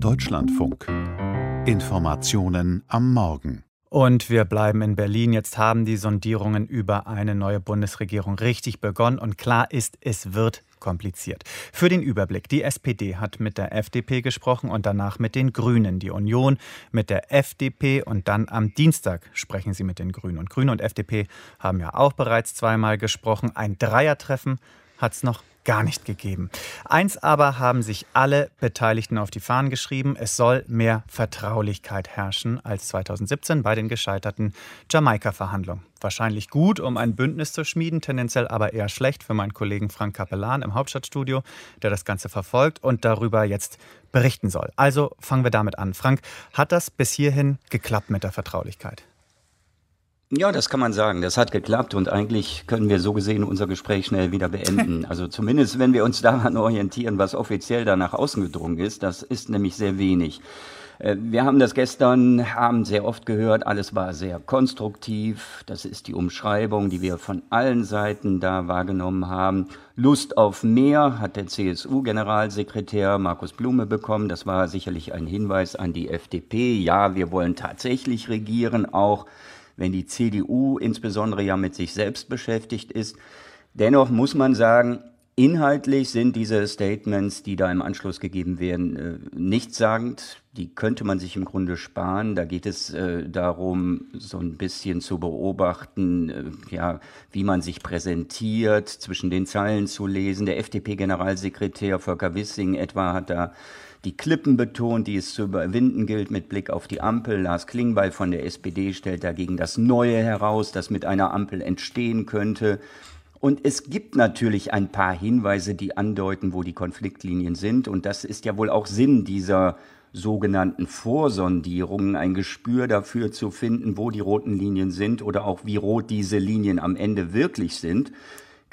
Deutschlandfunk. Informationen am Morgen. Und wir bleiben in Berlin. Jetzt haben die Sondierungen über eine neue Bundesregierung richtig begonnen. Und klar ist, es wird kompliziert. Für den Überblick, die SPD hat mit der FDP gesprochen und danach mit den Grünen, die Union mit der FDP und dann am Dienstag sprechen sie mit den Grünen. Und Grüne und FDP haben ja auch bereits zweimal gesprochen. Ein Dreiertreffen hat es noch gar nicht gegeben. Eins aber haben sich alle Beteiligten auf die Fahnen geschrieben, es soll mehr Vertraulichkeit herrschen als 2017 bei den gescheiterten Jamaika-Verhandlungen. Wahrscheinlich gut, um ein Bündnis zu schmieden, tendenziell aber eher schlecht für meinen Kollegen Frank Kapellan im Hauptstadtstudio, der das Ganze verfolgt und darüber jetzt berichten soll. Also fangen wir damit an. Frank, hat das bis hierhin geklappt mit der Vertraulichkeit? Ja, das kann man sagen. Das hat geklappt und eigentlich können wir so gesehen unser Gespräch schnell wieder beenden. Also zumindest, wenn wir uns daran orientieren, was offiziell da nach außen gedrungen ist. Das ist nämlich sehr wenig. Äh, wir haben das gestern Abend sehr oft gehört. Alles war sehr konstruktiv. Das ist die Umschreibung, die wir von allen Seiten da wahrgenommen haben. Lust auf mehr hat der CSU-Generalsekretär Markus Blume bekommen. Das war sicherlich ein Hinweis an die FDP. Ja, wir wollen tatsächlich regieren, auch wenn die CDU insbesondere ja mit sich selbst beschäftigt ist. Dennoch muss man sagen, inhaltlich sind diese Statements, die da im Anschluss gegeben werden, äh, nichtssagend. Die könnte man sich im Grunde sparen. Da geht es äh, darum, so ein bisschen zu beobachten, äh, ja, wie man sich präsentiert, zwischen den Zeilen zu lesen. Der FDP-Generalsekretär Volker Wissing etwa hat da die Klippen betont, die es zu überwinden gilt mit Blick auf die Ampel. Lars Klingbeil von der SPD stellt dagegen das Neue heraus, das mit einer Ampel entstehen könnte. Und es gibt natürlich ein paar Hinweise, die andeuten, wo die Konfliktlinien sind. Und das ist ja wohl auch Sinn dieser sogenannten Vorsondierungen, ein Gespür dafür zu finden, wo die roten Linien sind oder auch wie rot diese Linien am Ende wirklich sind.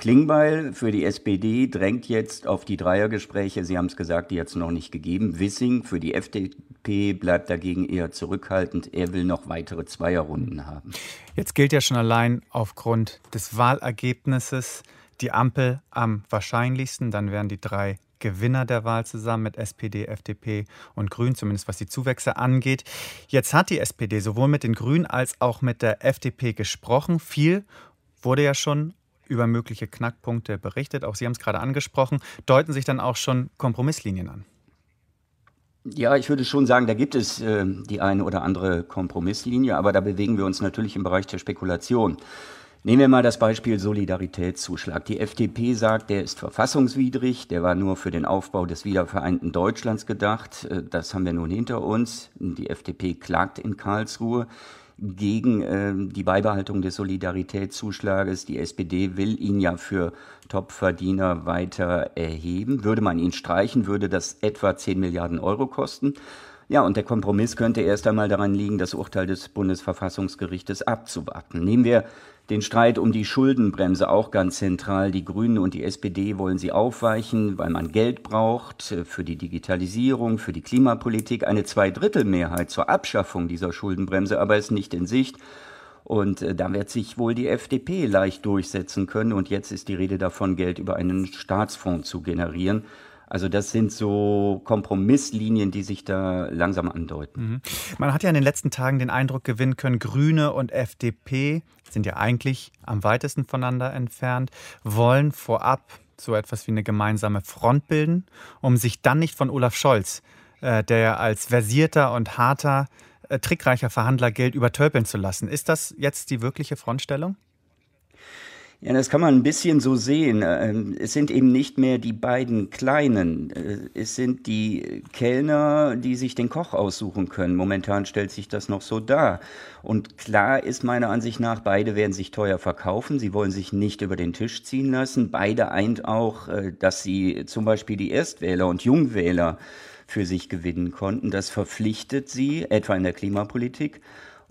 Klingbeil für die SPD drängt jetzt auf die Dreiergespräche. Sie haben es gesagt, die hat es noch nicht gegeben. Wissing für die FDP bleibt dagegen eher zurückhaltend. Er will noch weitere Zweierrunden haben. Jetzt gilt ja schon allein aufgrund des Wahlergebnisses die Ampel am wahrscheinlichsten. Dann wären die drei Gewinner der Wahl zusammen mit SPD, FDP und Grünen, zumindest was die Zuwächse angeht. Jetzt hat die SPD sowohl mit den Grünen als auch mit der FDP gesprochen. Viel wurde ja schon über mögliche Knackpunkte berichtet. Auch Sie haben es gerade angesprochen. Deuten sich dann auch schon Kompromisslinien an? Ja, ich würde schon sagen, da gibt es äh, die eine oder andere Kompromisslinie, aber da bewegen wir uns natürlich im Bereich der Spekulation. Nehmen wir mal das Beispiel Solidaritätszuschlag. Die FDP sagt, der ist verfassungswidrig, der war nur für den Aufbau des wiedervereinten Deutschlands gedacht. Äh, das haben wir nun hinter uns. Die FDP klagt in Karlsruhe gegen äh, die Beibehaltung des Solidaritätszuschlages. Die SPD will ihn ja für Topverdiener weiter erheben. Würde man ihn streichen, würde das etwa 10 Milliarden Euro kosten. Ja, und der Kompromiss könnte erst einmal daran liegen, das Urteil des Bundesverfassungsgerichtes abzuwarten. Nehmen wir den Streit um die Schuldenbremse auch ganz zentral. Die Grünen und die SPD wollen sie aufweichen, weil man Geld braucht äh, für die Digitalisierung, für die Klimapolitik. Eine Zweidrittelmehrheit zur Abschaffung dieser Schuldenbremse aber ist nicht in Sicht. Und äh, da wird sich wohl die FDP leicht durchsetzen können. Und jetzt ist die Rede davon, Geld über einen Staatsfonds zu generieren. Also das sind so Kompromisslinien, die sich da langsam andeuten. Mhm. Man hat ja in den letzten Tagen den Eindruck gewinnen können, Grüne und FDP sind ja eigentlich am weitesten voneinander entfernt, wollen vorab so etwas wie eine gemeinsame Front bilden, um sich dann nicht von Olaf Scholz, äh, der als versierter und harter, äh, trickreicher Verhandler gilt, übertölpeln zu lassen. Ist das jetzt die wirkliche Frontstellung? Ja, das kann man ein bisschen so sehen. Ähm, es sind eben nicht mehr die beiden Kleinen. Äh, es sind die Kellner, die sich den Koch aussuchen können. Momentan stellt sich das noch so dar. Und klar ist meiner Ansicht nach, beide werden sich teuer verkaufen. Sie wollen sich nicht über den Tisch ziehen lassen. Beide eint auch, äh, dass sie zum Beispiel die Erstwähler und Jungwähler für sich gewinnen konnten. Das verpflichtet sie, etwa in der Klimapolitik.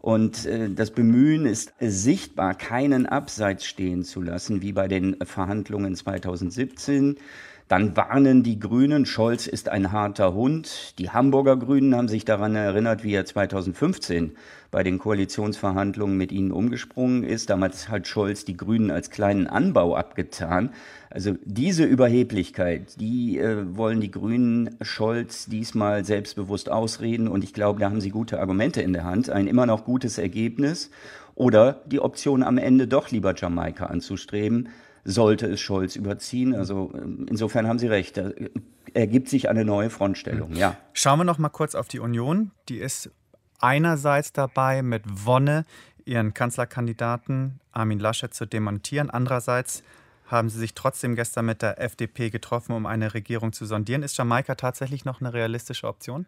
Und äh, das Bemühen ist sichtbar, keinen Abseits stehen zu lassen, wie bei den Verhandlungen 2017. Dann warnen die Grünen, Scholz ist ein harter Hund. Die Hamburger Grünen haben sich daran erinnert, wie er 2015 bei den Koalitionsverhandlungen mit ihnen umgesprungen ist. Damals hat Scholz die Grünen als kleinen Anbau abgetan. Also diese Überheblichkeit, die äh, wollen die Grünen Scholz diesmal selbstbewusst ausreden. Und ich glaube, da haben sie gute Argumente in der Hand. Ein immer noch gutes Ergebnis oder die Option am Ende doch lieber Jamaika anzustreben sollte es Scholz überziehen. Also ähm, insofern haben Sie recht. Da ergibt sich eine neue Frontstellung. Ja. Schauen wir noch mal kurz auf die Union. Die ist einerseits dabei, mit Wonne ihren Kanzlerkandidaten Armin Laschet zu demontieren. Andererseits haben sie sich trotzdem gestern mit der FDP getroffen, um eine Regierung zu sondieren. Ist Jamaika tatsächlich noch eine realistische Option?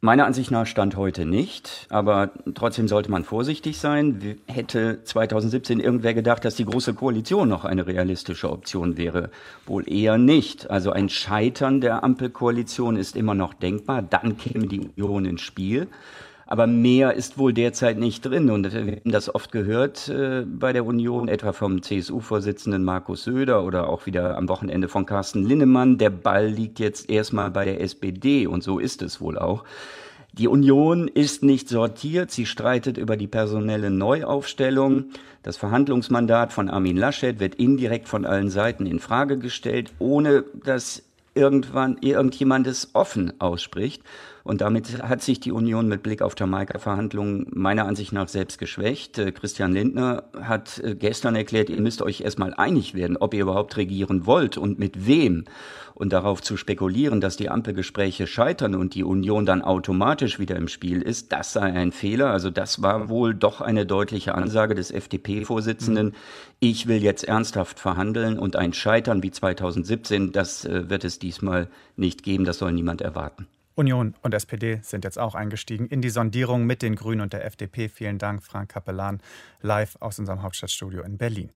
Meiner Ansicht nach stand heute nicht, aber trotzdem sollte man vorsichtig sein. Hätte 2017 irgendwer gedacht, dass die Große Koalition noch eine realistische Option wäre? Wohl eher nicht. Also ein Scheitern der Ampelkoalition ist immer noch denkbar. Dann käme die Union ins Spiel. Aber mehr ist wohl derzeit nicht drin. Und wir haben das oft gehört äh, bei der Union, etwa vom CSU-Vorsitzenden Markus Söder oder auch wieder am Wochenende von Carsten Linnemann. Der Ball liegt jetzt erstmal bei der SPD und so ist es wohl auch. Die Union ist nicht sortiert. Sie streitet über die personelle Neuaufstellung. Das Verhandlungsmandat von Armin Laschet wird indirekt von allen Seiten in Frage gestellt, ohne dass irgendwann irgendjemand es offen ausspricht. Und damit hat sich die Union mit Blick auf Jamaika-Verhandlungen meiner Ansicht nach selbst geschwächt. Äh, Christian Lindner hat äh, gestern erklärt, ihr müsst euch erstmal einig werden, ob ihr überhaupt regieren wollt und mit wem. Und darauf zu spekulieren, dass die Ampelgespräche scheitern und die Union dann automatisch wieder im Spiel ist, das sei ein Fehler. Also das war wohl doch eine deutliche Ansage des FDP-Vorsitzenden. Ich will jetzt ernsthaft verhandeln und ein Scheitern wie 2017, das äh, wird es diesmal nicht geben. Das soll niemand erwarten. Union und SPD sind jetzt auch eingestiegen in die Sondierung mit den Grünen und der FDP. Vielen Dank, Frank Kapellan, live aus unserem Hauptstadtstudio in Berlin.